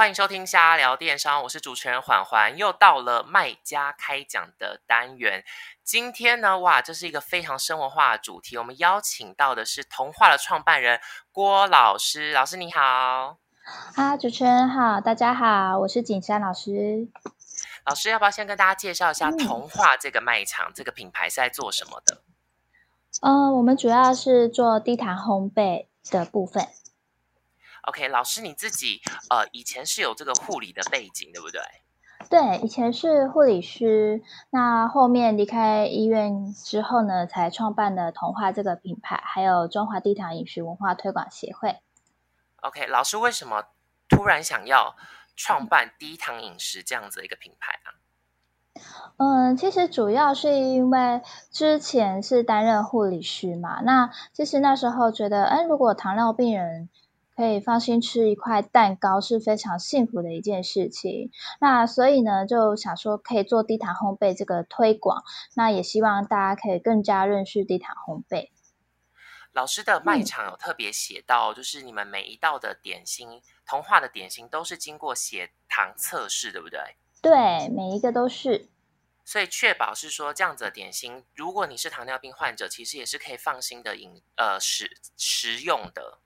欢迎收听瞎聊电商，我是主持人环环，又到了卖家开讲的单元。今天呢，哇，这是一个非常生活化的主题，我们邀请到的是童话的创办人郭老师。老师你好，啊，主持人好，大家好，我是景山老师。老师要不要先跟大家介绍一下童话这个卖场、这个品牌是在做什么的？嗯，我们主要是做低糖烘焙的部分。OK，老师你自己呃以前是有这个护理的背景，对不对？对，以前是护理师，那后面离开医院之后呢，才创办了童话这个品牌，还有中华低糖饮食文化推广协会。OK，老师为什么突然想要创办低糖饮食这样子一个品牌啊？嗯，其实主要是因为之前是担任护理师嘛，那其实那时候觉得，哎，如果糖尿病人。可以放心吃一块蛋糕是非常幸福的一件事情。那所以呢，就想说可以做低糖烘焙这个推广，那也希望大家可以更加认识低糖烘焙。老师的卖场有特别写到，就是你们每一道的点心，童话的点心都是经过血糖测试，对不对？对，每一个都是。所以确保是说这样子的点心，如果你是糖尿病患者，其实也是可以放心的饮呃食食用的。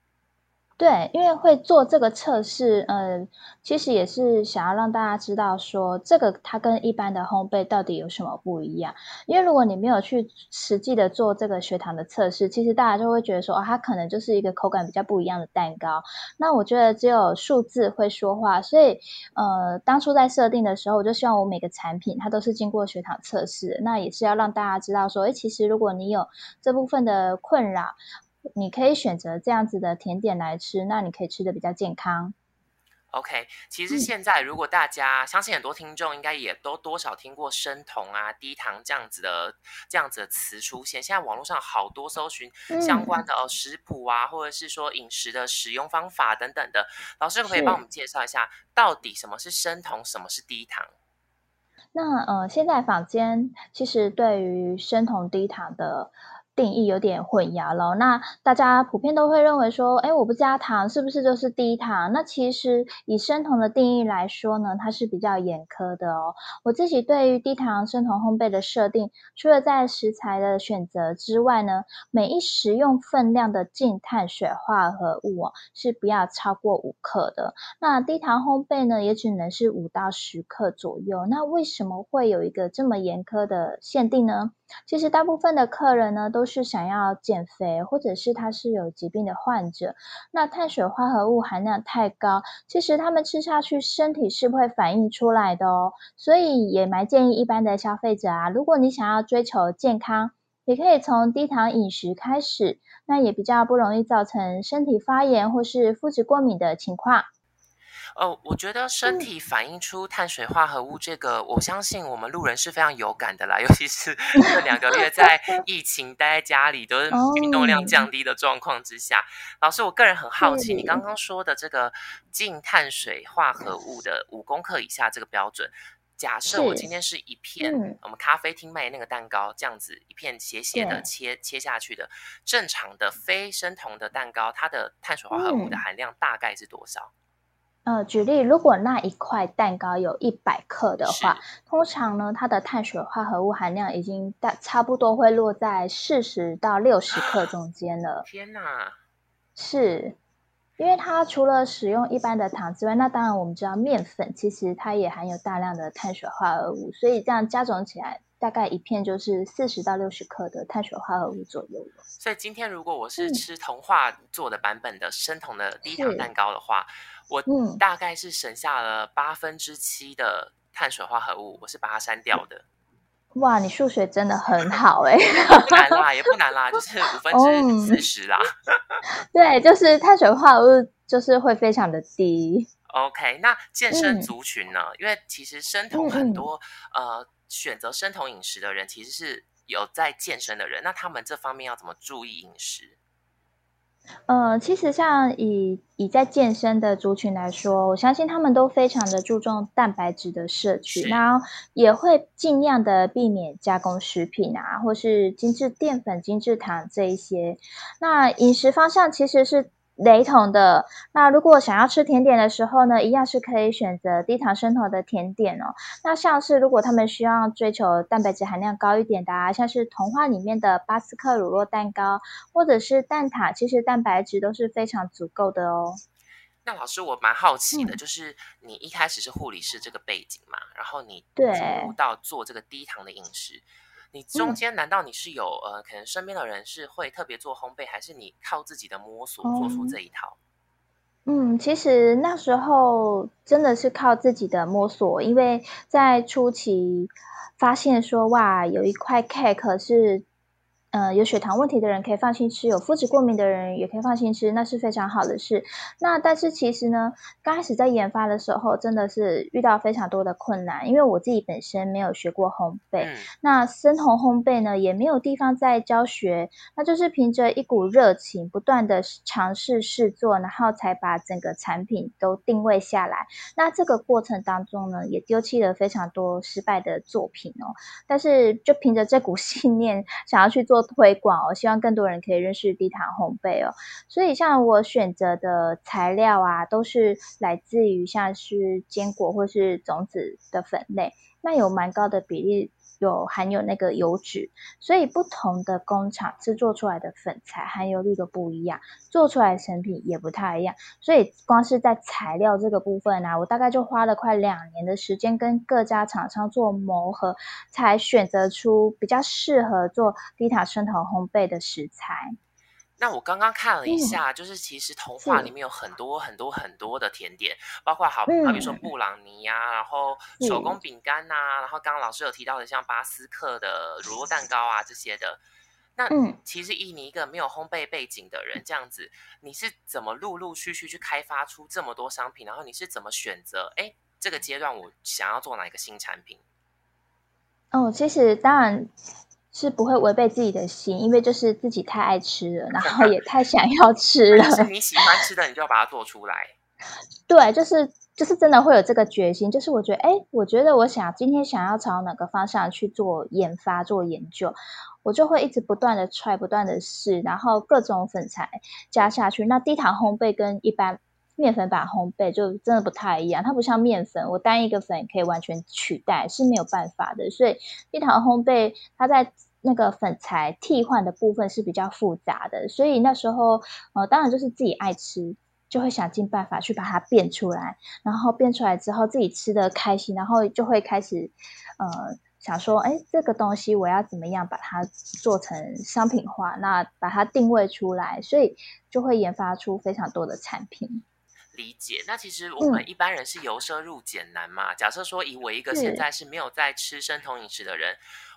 对，因为会做这个测试，呃，其实也是想要让大家知道说，这个它跟一般的烘焙到底有什么不一样。因为如果你没有去实际的做这个血糖的测试，其实大家就会觉得说，哦，它可能就是一个口感比较不一样的蛋糕。那我觉得只有数字会说话，所以，呃，当初在设定的时候，我就希望我每个产品它都是经过血糖测试，那也是要让大家知道说，哎，其实如果你有这部分的困扰。你可以选择这样子的甜点来吃，那你可以吃的比较健康。OK，其实现在如果大家相信很多听众应该也都多少听过生酮啊、低糖这样子的这样子的词出现。现在网络上好多搜寻相关的哦食谱啊，或者是说饮食的使用方法等等的。老师可以帮我们介绍一下，到底什么是生酮，什么是低糖？那呃，现在坊间其实对于生酮低糖的。定义有点混淆了。那大家普遍都会认为说，哎，我不加糖是不是就是低糖？那其实以生酮的定义来说呢，它是比较严苛的哦。我自己对于低糖生酮烘焙的设定，除了在食材的选择之外呢，每一食用分量的净碳水化合物哦是不要超过五克的。那低糖烘焙呢，也只能是五到十克左右。那为什么会有一个这么严苛的限定呢？其实大部分的客人呢，都是想要减肥，或者是他是有疾病的患者。那碳水化合物含量太高，其实他们吃下去，身体是不会反映出来的哦。所以也蛮建议一般的消费者啊，如果你想要追求健康，也可以从低糖饮食开始，那也比较不容易造成身体发炎或是肤质过敏的情况。哦，我觉得身体反映出碳水化合物这个，我相信我们路人是非常有感的啦。尤其是这两个月在 疫情待在家里，都是运动量降低的状况之下。老师，我个人很好奇，你刚刚说的这个净碳水化合物的五公克以下这个标准，假设我今天是一片我们咖啡厅卖那个蛋糕这样子一片斜斜的切切下去的正常的非生酮的蛋糕，它的碳水化合物的含量大概是多少？呃，举例，如果那一块蛋糕有一百克的话，通常呢，它的碳水化合物含量已经大差不多会落在四十到六十克中间了。天哪！是，因为它除了使用一般的糖之外，那当然我们知道面粉其实它也含有大量的碳水化合物，所以这样加总起来，大概一片就是四十到六十克的碳水化合物左右了。所以今天如果我是吃童话做的版本的生酮的低糖蛋糕的话，我大概是省下了八分之七的碳水化合物，我是把它删掉的。哇，你数学真的很 好哎！不难啦，也不难啦，就是五分之四十啦。对，就是碳水化合物就是会非常的低。OK，那健身族群呢？因为其实生酮很多呃选择生酮饮食的人，其实是有在健身的人，那他们这方面要怎么注意饮食？呃，其实像以以在健身的族群来说，我相信他们都非常的注重蛋白质的摄取，然后也会尽量的避免加工食品啊，或是精致淀粉、精致糖这一些。那饮食方向其实是雷同的。那如果想要吃甜点的时候呢，一样是可以选择低糖生酮的甜点哦。那像是如果他们需要追求蛋白质含量高一点的啊，像是童话里面的巴斯克乳酪蛋糕，或者是蛋挞，其实蛋白质都是非常足够的哦。那老师，我蛮好奇的，就是你一开始是护理师这个背景嘛，然后你进入到做这个低糖的饮食，你中间难道你是有呃，可能身边的人是会特别做烘焙，还是你靠自己的摸索做出这一套？嗯，其实那时候真的是靠自己的摸索，因为在初期发现说哇，有一块 cake 是。呃，有血糖问题的人可以放心吃，有肤质过敏的人也可以放心吃，那是非常好的事。那但是其实呢，刚开始在研发的时候，真的是遇到非常多的困难，因为我自己本身没有学过烘焙，那生酮烘焙呢也没有地方在教学，那就是凭着一股热情，不断的尝试试做，然后才把整个产品都定位下来。那这个过程当中呢，也丢弃了非常多失败的作品哦。但是就凭着这股 信念，想要去做。推广哦，希望更多人可以认识低糖烘焙哦。所以像我选择的材料啊，都是来自于像是坚果或是种子的粉类，那有蛮高的比例。有含有那个油脂，所以不同的工厂制作出来的粉材含油率都不一样，做出来的成品也不太一样。所以光是在材料这个部分呢，我大概就花了快两年的时间，跟各家厂商做磨合，才选择出比较适合做低塔生酮烘焙的食材。那我刚刚看了一下，就是其实童话里面有很多很多很多的甜点，包括好好比说布朗尼呀，然后手工饼干呐，然后刚刚老师有提到的像巴斯克的乳酪蛋糕啊这些的。那其实以你一个没有烘焙背景的人，这样子，你是怎么陆陆续续去开发出这么多商品？然后你是怎么选择？哎，这个阶段我想要做哪一个新产品？哦，其实当然。是不会违背自己的心，因为就是自己太爱吃了，然后 也太想要吃了。是你喜欢吃的，你就要把它做出来。对，就是就是真的会有这个决心。就是我觉得，哎，我觉得我想今天想要朝哪个方向去做研发、做研究，我就会一直不断的 try、不断的试，然后各种粉材加下去。那低糖烘焙跟一般面粉版烘焙就真的不太一样，它不像面粉，我单一个粉可以完全取代是没有办法的。所以低糖烘焙它在那个粉材替换的部分是比较复杂的，所以那时候呃，当然就是自己爱吃，就会想尽办法去把它变出来，然后变出来之后自己吃的开心，然后就会开始呃想说，哎，这个东西我要怎么样把它做成商品化，那把它定位出来，所以就会研发出非常多的产品。理解。那其实我们一般人是由奢入俭难嘛。假设说以我一个现在是没有在吃生酮饮食的人。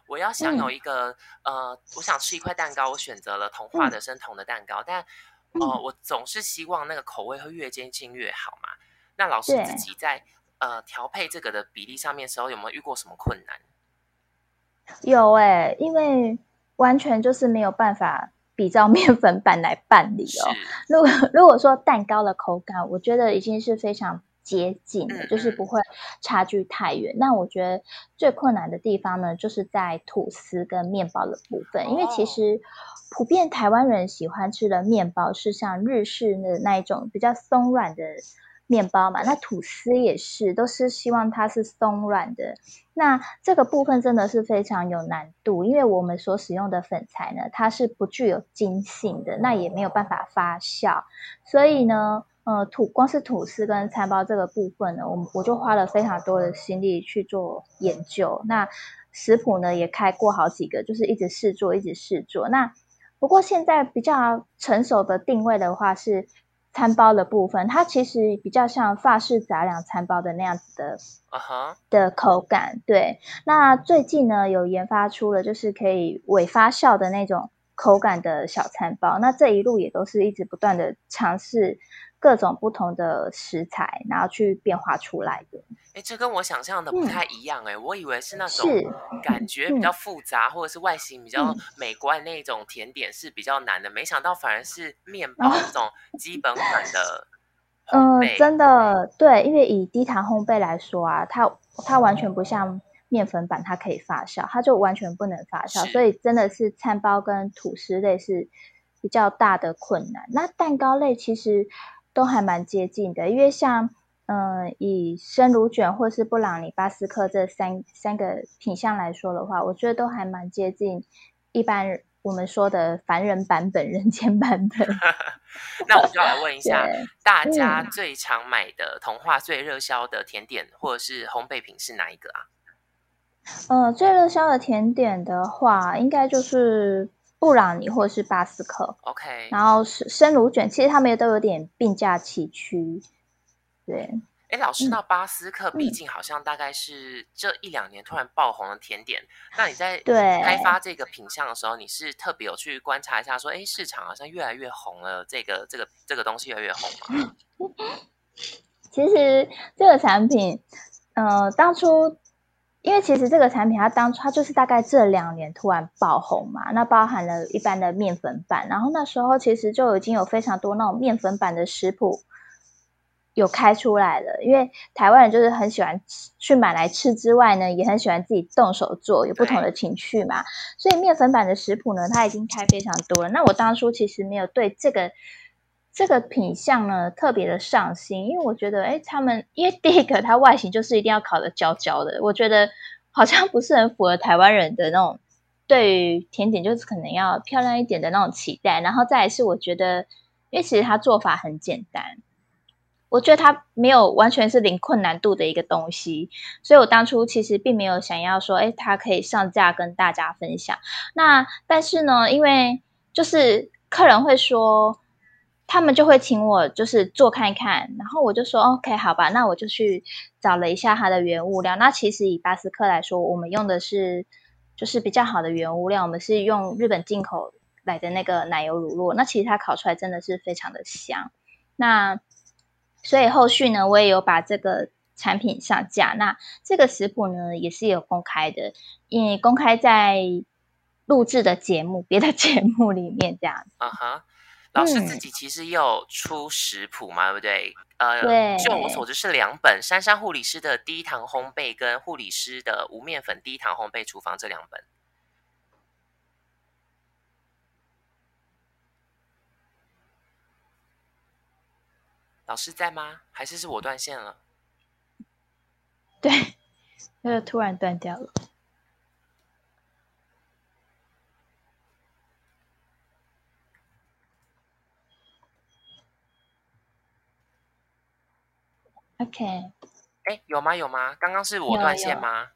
我要想有一个呃，我想吃一块蛋糕，我选择了童话的生酮的蛋糕，但呃，我总是希望那个口味会越接近越好嘛。那老师自己在呃调配这个的比例上面时候，有没有遇过什么困难？有哎，因为完全就是没有办法比照面粉 版来办理哦。如果如果说蛋糕的口感，我觉得已经是非常。接近的，就是不会差距太远。那我觉得最困难的地方呢，就是在吐司跟面包的部分，因为其实普遍台湾人喜欢吃的面包是像日式的那一种比较松软的面包嘛，那吐司也是，都是希望它是松软的。那这个部分真的是非常有难度，因为我们所使用的粉材呢，它是不具有筋性的，那也没有办法发酵，所以呢。呃，吐光是吐司跟餐包这个部分呢，我我就花了非常多的心力去做研究。那食谱呢也开过好几个，就是一直试做，一直试做。那不过现在比较成熟的定位的话是餐包的部分，它其实比较像法式杂粮餐包的那样子的啊哈的口感。对，那最近呢有研发出了就是可以伪发酵的那种口感的小餐包。那这一路也都是一直不断的尝试。各种不同的食材，然后去变化出来的。哎，这跟我想象的不太一样哎，我以为是那种感觉比较复杂，或者是外形比较美观那种甜点是比较难的，没想到反而是面包这种基本款的。嗯，真的对，因为以低糖烘焙来说啊，它它完全不像面粉板，它可以发酵，它就完全不能发酵，所以真的是餐包跟吐司类是。比较大的困难。那蛋糕类其实都还蛮接近的，因为像嗯以生乳卷或是布朗尼、巴斯克这三三个品相来说的话，我觉得都还蛮接近一般。我们说的凡人版本、人间版本，那我就来问一下，大家最常买的童话最热销的甜点或者是烘焙品是哪一个啊？呃，最热销的甜点的话，应该就是布朗尼或者是巴斯克。OK，然后是生乳卷，其实他们也都有点并驾齐驱，对。哎，老师，那巴斯克毕竟好像大概是这一两年突然爆红的甜点。那你在开发这个品相的时候，你是特别有去观察一下，说，哎，市场好像越来越红了，这个这个这个东西越来越红吗？其实这个产品，呃，当初因为其实这个产品它当初它就是大概这两年突然爆红嘛，那包含了一般的面粉版，然后那时候其实就已经有非常多那种面粉版的食谱。有开出来了，因为台湾人就是很喜欢去买来吃之外呢，也很喜欢自己动手做，有不同的情趣嘛。所以面粉版的食谱呢，它已经开非常多了。那我当初其实没有对这个这个品相呢特别的上心，因为我觉得，哎，他们因为第一个它外形就是一定要烤的焦焦的，我觉得好像不是很符合台湾人的那种对于甜点就是可能要漂亮一点的那种期待。然后再来是我觉得，因为其实它做法很简单。我觉得它没有完全是零困难度的一个东西，所以我当初其实并没有想要说，哎，它可以上架跟大家分享。那但是呢，因为就是客人会说，他们就会请我就是做看一看，然后我就说，OK，好吧，那我就去找了一下它的原物料。那其实以巴斯克来说，我们用的是就是比较好的原物料，我们是用日本进口来的那个奶油乳酪。那其实它烤出来真的是非常的香。那所以后续呢，我也有把这个产品上架。那这个食谱呢，也是有公开的，因为公开在录制的节目、别的节目里面这样。啊哈，老师自己其实也有出食谱嘛，对不对？呃，对。就我所知是两本：珊珊护理师的低糖烘焙跟护理师的无面粉低糖烘焙厨房这两本。老师在吗？还是是我断线了？对，那个突然断掉了。OK，哎，有吗？有吗？刚刚是我断线吗？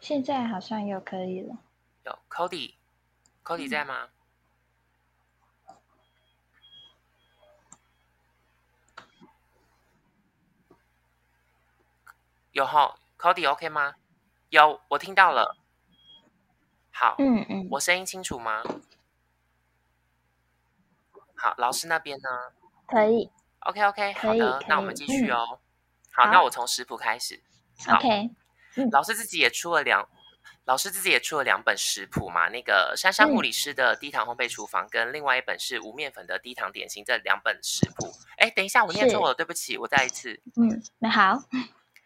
现在好像又可以了。有，Cody。Cody 在吗？有哈，Cody OK 吗？有，我听到了。好，嗯嗯，我声音清楚吗？好，老师那边呢？可以。OK OK，好的，那我们继续哦。好，那我从食谱开始。OK，老师自己也出了两。老师自己也出了两本食谱嘛，那个珊珊护理师的低糖烘焙厨房，跟另外一本是无面粉的低糖点心，这两本食谱。哎，等一下，我念错了，对不起，我再一次。嗯，那好。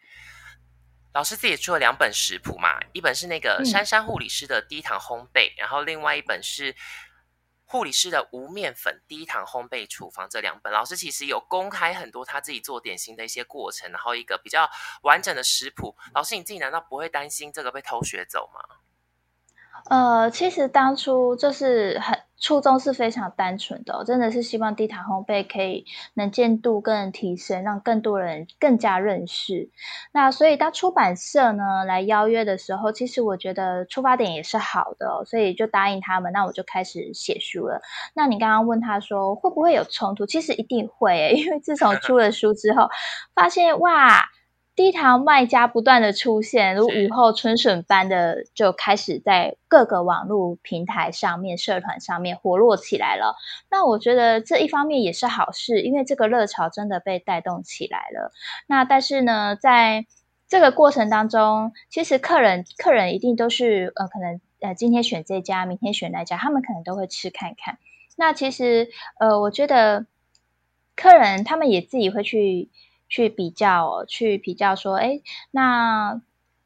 老师自己出了两本食谱嘛，一本是那个珊珊护理师的低糖烘焙，然后另外一本是。护理师的无面粉低糖烘焙厨房这两本，老师其实有公开很多他自己做点心的一些过程，然后一个比较完整的食谱。老师你自己难道不会担心这个被偷学走吗？呃，其实当初就是很初衷是非常单纯的，真的是希望低糖烘焙可以能见度更提升，让更多人更加认识。那所以当出版社呢来邀约的时候，其实我觉得出发点也是好的，所以就答应他们。那我就开始写书了。那你刚刚问他说会不会有冲突？其实一定会，因为自从出了书之后，发现哇。低糖卖家不断的出现，如雨后春笋般的就开始在各个网络平台上面、社团上面活络起来了。那我觉得这一方面也是好事，因为这个热潮真的被带动起来了。那但是呢，在这个过程当中，其实客人客人一定都是呃，可能呃今天选这家，明天选那家，他们可能都会吃看看。那其实呃，我觉得客人他们也自己会去。去比较，去比较说，哎，那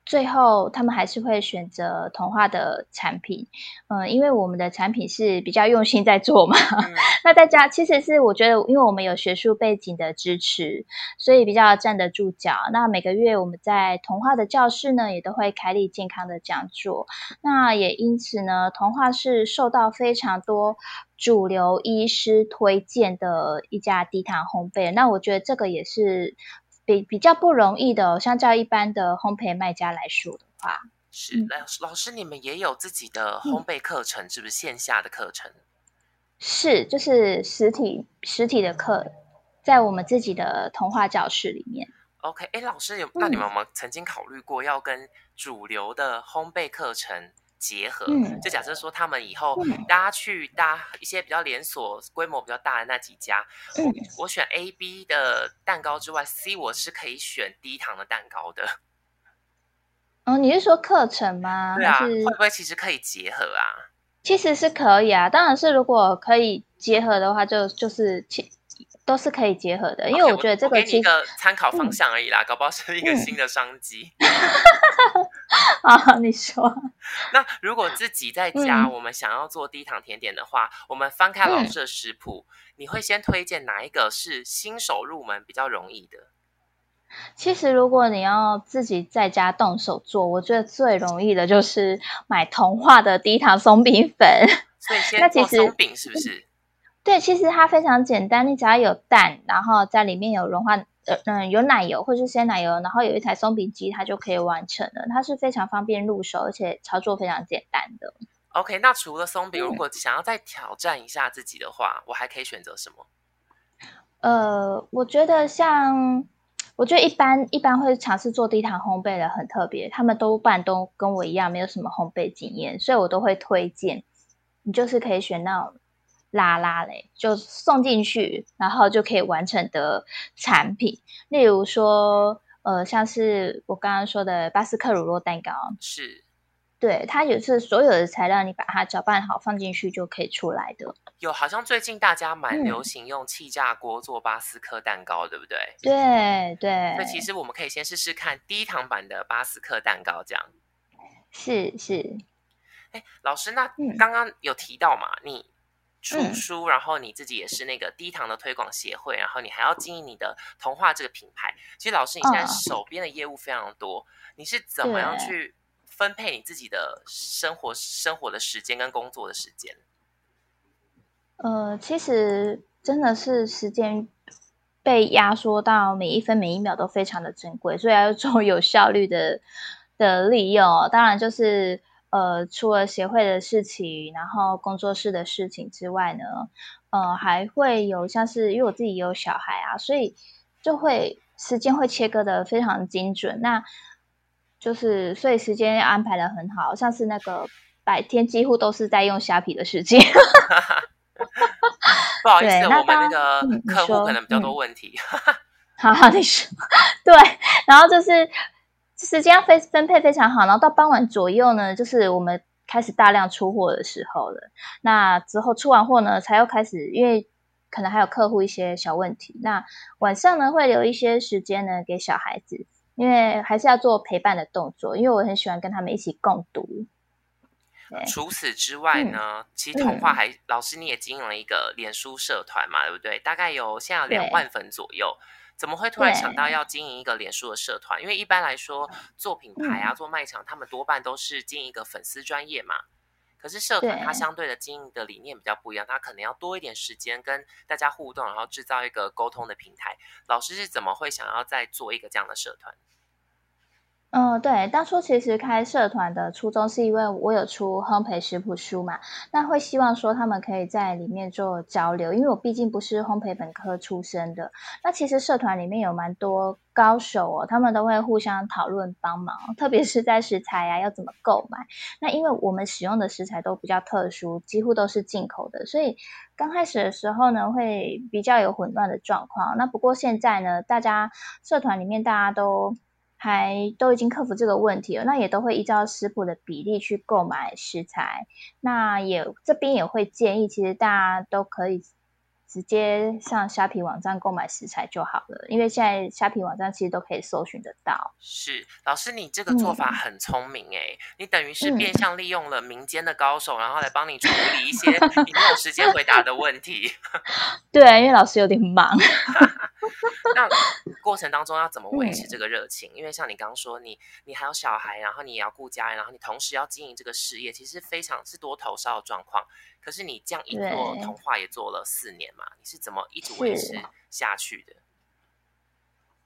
最后，他们还是会选择童话的产品，嗯，因为我们的产品是比较用心在做嘛。那大家其实是我觉得，因为我们有学术背景的支持，所以比较站得住脚。那每个月我们在童话的教室呢，也都会开立健康的讲座。那也因此呢，童话是受到非常多主流医师推荐的一家低糖烘焙。那我觉得这个也是。比比较不容易的，相较一般的烘焙卖家来说的话，是老老师，你们也有自己的烘焙课程，是不是线下的课程？是，就是实体实体的课，在我们自己的童话教室里面。OK，哎，老师有那你们有没有曾经考虑过要跟主流的烘焙课程？结合，就假设说他们以后大家去搭一些比较连锁、规模比较大的那几家，我选 A、B 的蛋糕之外，C 我是可以选低糖的蛋糕的。哦，你是说课程吗？对啊，会不会其实可以结合啊？其实是可以啊，当然是如果可以结合的话，就就是其。都是可以结合的，因为我觉得这个给你一个参考方向而已啦，搞不好是一个新的商机。啊，你说。那如果自己在家，我们想要做低糖甜点的话，我们翻开老师的食谱，你会先推荐哪一个是新手入门比较容易的？其实，如果你要自己在家动手做，我觉得最容易的就是买童话的低糖松饼粉。所以先做松饼是不是？对，其实它非常简单，你只要有蛋，然后在里面有融化，呃嗯，有奶油或是鲜奶油，然后有一台松饼机，它就可以完成了。它是非常方便入手，而且操作非常简单的。OK，那除了松饼，如果想要再挑战一下自己的话，我还可以选择什么？呃，我觉得像，我觉得一般一般会尝试做低糖烘焙的很特别，他们多半都跟我一样没有什么烘焙经验，所以我都会推荐你就是可以选那种。拉拉嘞，就送进去，然后就可以完成的产品。例如说，呃，像是我刚刚说的巴斯克乳酪蛋糕，是，对，它也是所有的材料，你把它搅拌好放进去就可以出来的。有，好像最近大家蛮流行用气炸锅做巴斯克蛋糕，对不对？对对。那其实我们可以先试试看低糖版的巴斯克蛋糕，这样。是是。哎，老师，那刚刚有提到嘛，你。出书，然后你自己也是那个低糖的推广协会，然后你还要经营你的童话这个品牌。其实老师，你现在手边的业务非常多，你是怎么样去分配你自己的生活、生活的时间跟工作的时间？呃，其实真的是时间被压缩到每一分每一秒都非常的珍贵，所以要做有效率的的利用。当然就是。呃，除了协会的事情，然后工作室的事情之外呢，呃，还会有像是因为我自己也有小孩啊，所以就会时间会切割的非常精准。那就是所以时间安排的很好，像是那个白天几乎都是在用虾皮的时间。不好意思，我们那个客户可能比较多问题。好好，你说 对，然后就是。时间分分配非常好，然后到傍晚左右呢，就是我们开始大量出货的时候了。那之后出完货呢，才又开始，因为可能还有客户一些小问题。那晚上呢，会留一些时间呢给小孩子，因为还是要做陪伴的动作，因为我很喜欢跟他们一起共读。除此之外呢，其实童话还老师你也经营了一个脸书社团嘛，对不对？大概有现在有两万粉左右。怎么会突然想到要经营一个脸书的社团？因为一般来说做品牌啊、做卖场，他们多半都是经营一个粉丝专业嘛。可是社团它相对的经营的理念比较不一样，它可能要多一点时间跟大家互动，然后制造一个沟通的平台。老师是怎么会想要再做一个这样的社团？嗯，对，当初其实开社团的初衷是因为我有出烘焙食谱书嘛，那会希望说他们可以在里面做交流，因为我毕竟不是烘焙本科出身的。那其实社团里面有蛮多高手哦，他们都会互相讨论帮忙，特别是在食材啊要怎么购买。那因为我们使用的食材都比较特殊，几乎都是进口的，所以刚开始的时候呢会比较有混乱的状况。那不过现在呢，大家社团里面大家都。还都已经克服这个问题了，那也都会依照食谱的比例去购买食材。那也这边也会建议，其实大家都可以直接上虾皮网站购买食材就好了，因为现在虾皮网站其实都可以搜寻得到。是老师，你这个做法很聪明哎，你等于是变相利用了民间的高手，然后来帮你处理一些你没有时间回答的问题。对，因为老师有点忙。那过程当中要怎么维持这个热情？因为像你刚刚说，你你还有小孩，然后你也要顾家人，然后你同时要经营这个事业，其实非常是多头烧的状况。可是你这样一做童话也做了四年嘛，你是怎么一直维持下去的？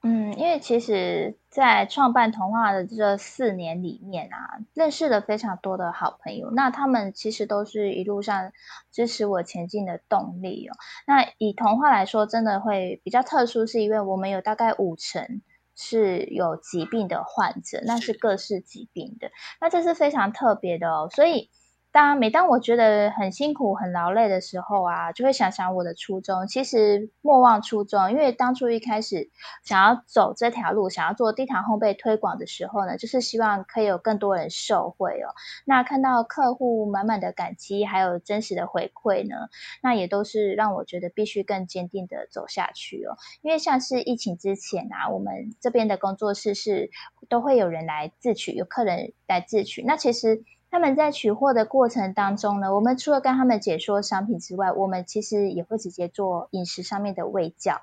嗯，因为其实，在创办童话的这四年里面啊，认识了非常多的好朋友，那他们其实都是一路上支持我前进的动力哦。那以童话来说，真的会比较特殊，是因为我们有大概五成是有疾病的患者，那是各式疾病的，那这是非常特别的哦，所以。当每当我觉得很辛苦、很劳累的时候啊，就会想想我的初衷。其实莫忘初衷，因为当初一开始想要走这条路，想要做低糖烘焙推广的时候呢，就是希望可以有更多人受惠哦。那看到客户满满的感激，还有真实的回馈呢，那也都是让我觉得必须更坚定的走下去哦。因为像是疫情之前啊，我们这边的工作室是都会有人来自取，有客人来自取。那其实。他们在取货的过程当中呢，我们除了跟他们解说商品之外，我们其实也会直接做饮食上面的喂教，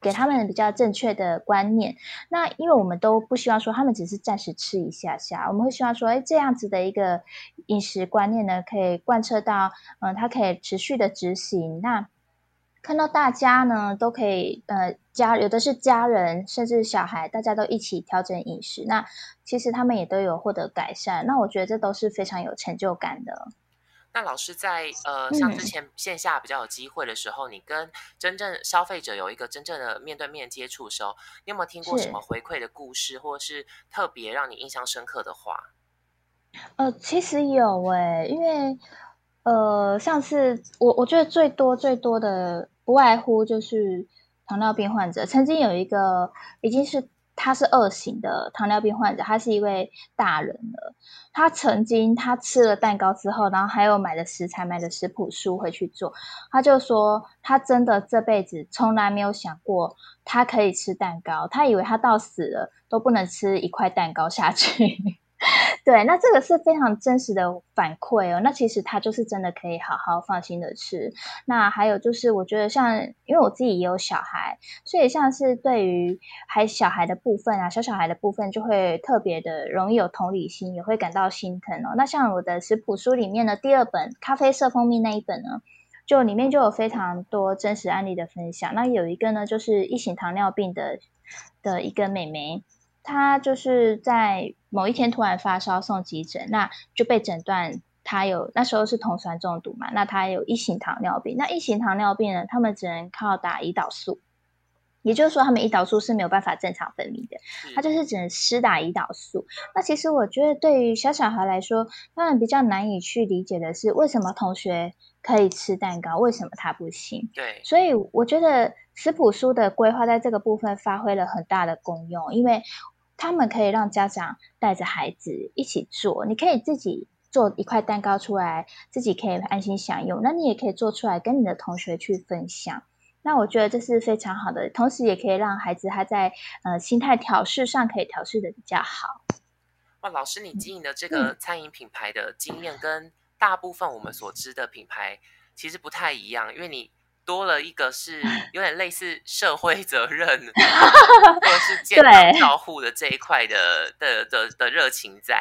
给他们比较正确的观念。那因为我们都不希望说他们只是暂时吃一下下，我们会希望说，哎，这样子的一个饮食观念呢，可以贯彻到，嗯，它可以持续的执行。那看到大家呢，都可以呃家有的是家人，甚至小孩，大家都一起调整饮食，那其实他们也都有获得改善。那我觉得这都是非常有成就感的。那老师在呃像之前线下比较有机会的时候，你跟真正消费者有一个真正的面对面接触的时候，你有没有听过什么回馈的故事，或是特别让你印象深刻的话？呃，其实有诶，因为。呃，上次我，我觉得最多最多的不外乎就是糖尿病患者。曾经有一个已经是他是二型的糖尿病患者，他是一位大人了。他曾经他吃了蛋糕之后，然后还有买了食材、买了食谱书回去做。他就说，他真的这辈子从来没有想过他可以吃蛋糕，他以为他到死了都不能吃一块蛋糕下去。对，那这个是非常真实的反馈哦。那其实他就是真的可以好好放心的吃。那还有就是，我觉得像，因为我自己也有小孩，所以像是对于还小孩的部分啊，小小孩的部分就会特别的容易有同理心，也会感到心疼哦。那像我的食谱书里面的第二本咖啡色蜂蜜那一本呢，就里面就有非常多真实案例的分享。那有一个呢，就是一型糖尿病的的一个妹妹。他就是在某一天突然发烧送急诊，那就被诊断他有那时候是酮酸中毒嘛，那他有一型糖尿病。那一型糖尿病呢，他们只能靠打胰岛素，也就是说他们胰岛素是没有办法正常分泌的，他就是只能施打胰岛素。那其实我觉得对于小小孩来说，他们比较难以去理解的是，为什么同学可以吃蛋糕，为什么他不行？对，所以我觉得食谱书的规划在这个部分发挥了很大的功用，因为。他们可以让家长带着孩子一起做，你可以自己做一块蛋糕出来，自己可以安心享用。那你也可以做出来跟你的同学去分享。那我觉得这是非常好的，同时也可以让孩子他在呃心态调试上可以调试的比较好。哇，老师，你经营的这个餐饮品牌的经验跟大部分我们所知的品牌其实不太一样，因为你。多了一个是 有点类似社会责任，或者是健康照护的这一块的的的的热情在。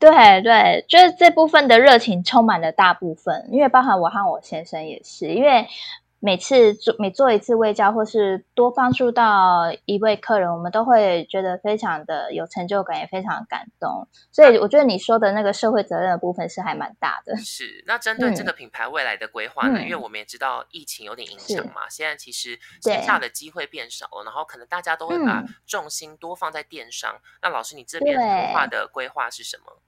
对对，就是这部分的热情充满了大部分，因为包含我和我先生也是，因为。每次做每做一次微教，或是多帮助到一位客人，我们都会觉得非常的有成就感，也非常感动。所以我觉得你说的那个社会责任的部分是还蛮大的。是，那针对这个品牌未来的规划呢？因为我们也知道疫情有点影响嘛，现在其实线下的机会变少了，然后可能大家都会把重心多放在电商。那老师，你这边规划的规划是什么？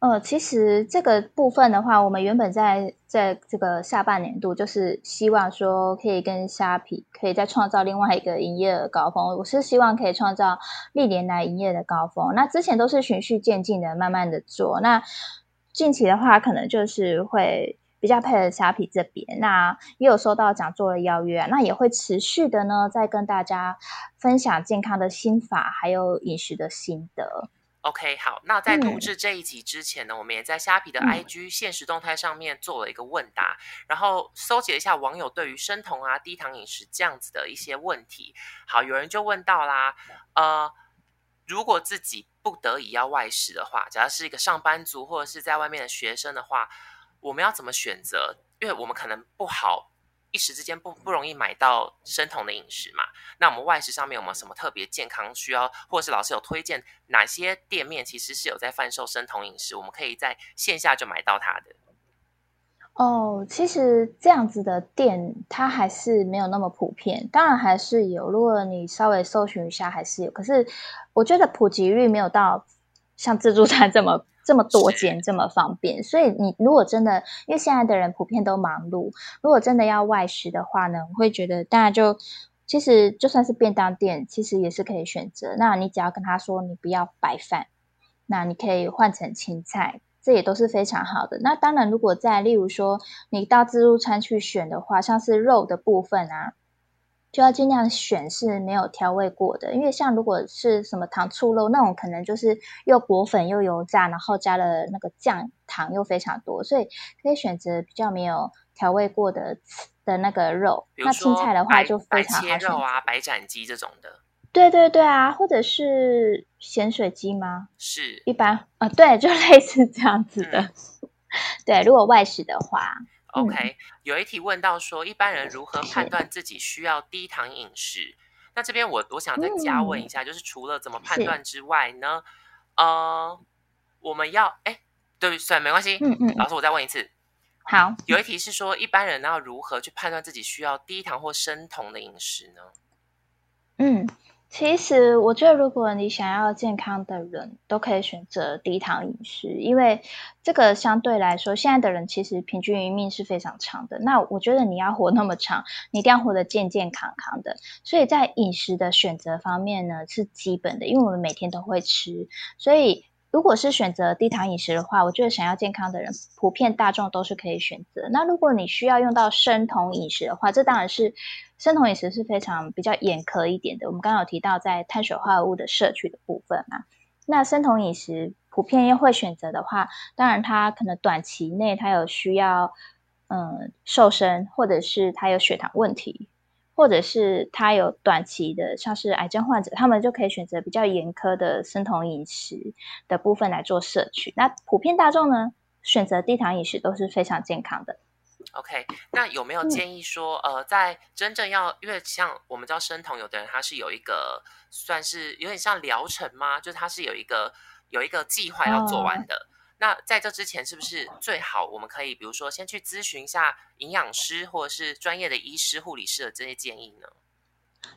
呃，其实这个部分的话，我们原本在在这个下半年度，就是希望说可以跟虾皮可以再创造另外一个营业额高峰。我是希望可以创造历年来营业的高峰。那之前都是循序渐进的，慢慢的做。那近期的话，可能就是会比较配合虾皮这边，那也有收到讲座的邀约，那也会持续的呢，再跟大家分享健康的心法，还有饮食的心得。OK，好，那在录制这一集之前呢，我们也在虾皮的 IG 现实动态上面做了一个问答，然后搜集了一下网友对于生酮啊、低糖饮食这样子的一些问题。好，有人就问到啦，呃，如果自己不得已要外食的话，假如是一个上班族或者是在外面的学生的话，我们要怎么选择？因为我们可能不好。一时之间不不容易买到生酮的饮食嘛？那我们外食上面有没有什么特别健康需要，或者是老师有推荐哪些店面其实是有在贩售生酮饮食，我们可以在线下就买到它的？哦，其实这样子的店它还是没有那么普遍，当然还是有。如果你稍微搜寻一下，还是有。可是我觉得普及率没有到像自助餐这么。这么多间这么方便，所以你如果真的，因为现在的人普遍都忙碌，如果真的要外食的话呢，我会觉得大家就其实就算是便当店，其实也是可以选择。那你只要跟他说你不要白饭，那你可以换成青菜，这也都是非常好的。那当然，如果在例如说你到自助餐去选的话，像是肉的部分啊。就要尽量选是没有调味过的，因为像如果是什么糖醋肉那种，可能就是又裹粉又油炸，然后加了那个酱糖又非常多，所以可以选择比较没有调味过的的那个肉。那青菜的话就非常好肉啊，白斩鸡这种的。对对对啊，或者是咸水鸡吗？是一般啊，对，就 类似这样子的。对，如果外食的话。OK，有一题问到说，一般人如何判断自己需要低糖饮食？那这边我我想再加问一下，就是除了怎么判断之外呢？呃，我们要哎，对，算没关系。嗯嗯，老师，我再问一次。好，有一题是说，一般人要如何去判断自己需要低糖或生酮的饮食呢？嗯。其实我觉得，如果你想要健康的人，都可以选择低糖饮食，因为这个相对来说，现在的人其实平均余命是非常长的。那我觉得你要活那么长，你一定要活得健健康康的。所以在饮食的选择方面呢，是基本的，因为我们每天都会吃。所以如果是选择低糖饮食的话，我觉得想要健康的人，普遍大众都是可以选择。那如果你需要用到生酮饮食的话，这当然是。生酮饮食是非常比较严苛一点的。我们刚刚有提到在碳水化合物的摄取的部分嘛，那生酮饮食普遍又会选择的话，当然它可能短期内它有需要，嗯，瘦身，或者是它有血糖问题，或者是他有短期的像是癌症患者，他们就可以选择比较严苛的生酮饮食的部分来做摄取。那普遍大众呢，选择低糖饮食都是非常健康的。OK，那有没有建议说，呃，在真正要，因为像我们知道生酮，有的人他是有一个算是有点像疗程吗？就是他是有一个有一个计划要做完的。那在这之前，是不是最好我们可以，比如说先去咨询一下营养师或者是专业的医师、护理师的这些建议呢？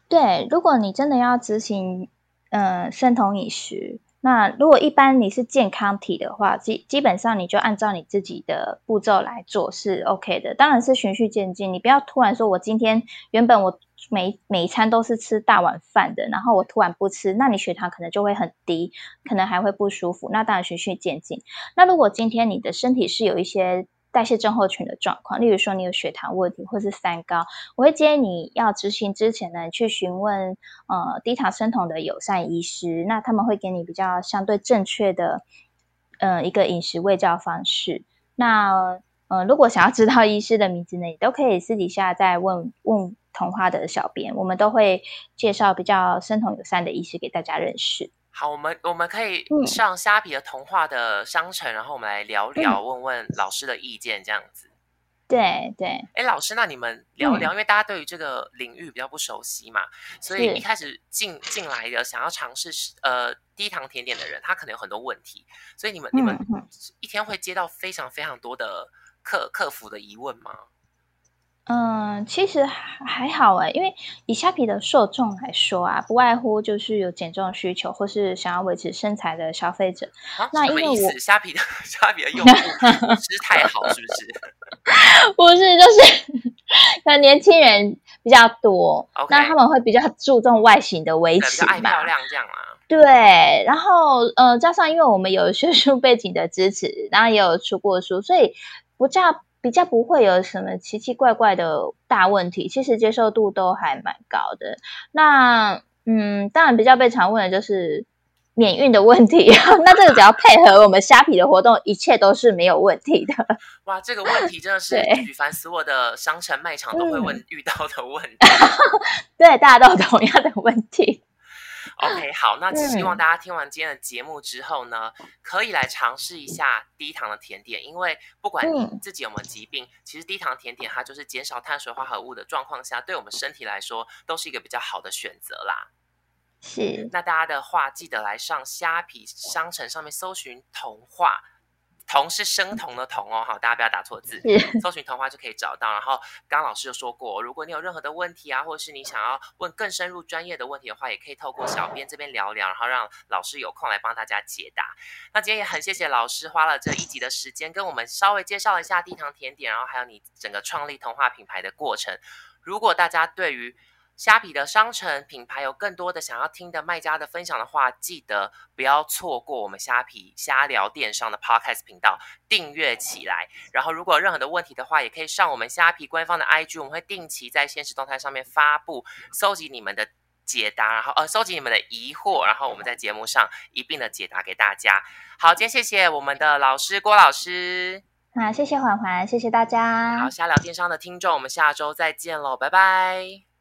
对，如果你真的要执行，嗯，生酮饮食。那如果一般你是健康体的话，基基本上你就按照你自己的步骤来做是 OK 的。当然是循序渐进，你不要突然说我今天原本我每每一餐都是吃大碗饭的，然后我突然不吃，那你血糖可能就会很低，可能还会不舒服。那当然循序渐进。那如果今天你的身体是有一些代谢症候群的状况，例如说你有血糖问题或是三高，我会建议你要执行之前呢，去询问呃低糖生酮的友善医师，那他们会给你比较相对正确的呃一个饮食喂教方式。那呃如果想要知道医师的名字呢，你都可以私底下再问问同花的小编，我们都会介绍比较生酮友善的医师给大家认识。好，我们我们可以上虾皮的童话的商城，然后我们来聊聊，问问老师的意见，这样子。对对。哎，老师，那你们聊聊，因为大家对于这个领域比较不熟悉嘛，所以一开始进进来的想要尝试呃低糖甜点的人，他可能有很多问题，所以你们你们一天会接到非常非常多的客客服的疑问吗？嗯，其实还还好哎，因为以虾皮的受众来说啊，不外乎就是有减重需求或是想要维持身材的消费者。那因为我虾皮的 虾皮的用户 是太好，是不是？不是，就是那年轻人比较多，那他们会比较注重外形的维持嘛，漂亮这样啊。对，然后呃，加上因为我们有学术背景的支持，然后也有出过书，所以不叫。比较不会有什么奇奇怪怪的大问题，其实接受度都还蛮高的。那嗯，当然比较被常问的就是免运的问题，那这个只要配合我们虾皮的活动，一切都是没有问题的。哇，这个问题真的是举凡所有的商城卖场都会问遇到的问题。对，大家都有同样的问题。OK，好，那希望大家听完今天的节目之后呢，可以来尝试一下低糖的甜点，因为不管你自己有没有疾病，其实低糖甜点它就是减少碳水化合物的状况下，对我们身体来说都是一个比较好的选择啦。是，那大家的话记得来上虾皮商城上面搜寻童话。童是生童的童哦，好，大家不要打错字。搜寻童话就可以找到。然后刚刚老师就说过，如果你有任何的问题啊，或者是你想要问更深入专业的问题的话，也可以透过小编这边聊聊，然后让老师有空来帮大家解答。那今天也很谢谢老师花了这一集的时间，跟我们稍微介绍一下低糖甜点，然后还有你整个创立童话品牌的过程。如果大家对于虾皮的商城品牌有更多的想要听的卖家的分享的话，记得不要错过我们虾皮虾聊电商的 Podcast 频道，订阅起来。然后，如果有任何的问题的话，也可以上我们虾皮官方的 IG，我们会定期在现实动态上面发布，搜集你们的解答，然后呃，搜集你们的疑惑，然后我们在节目上一并的解答给大家。好，今天谢谢我们的老师郭老师，好，谢谢环环，谢谢大家。好，虾聊电商的听众，我们下周再见喽，拜拜。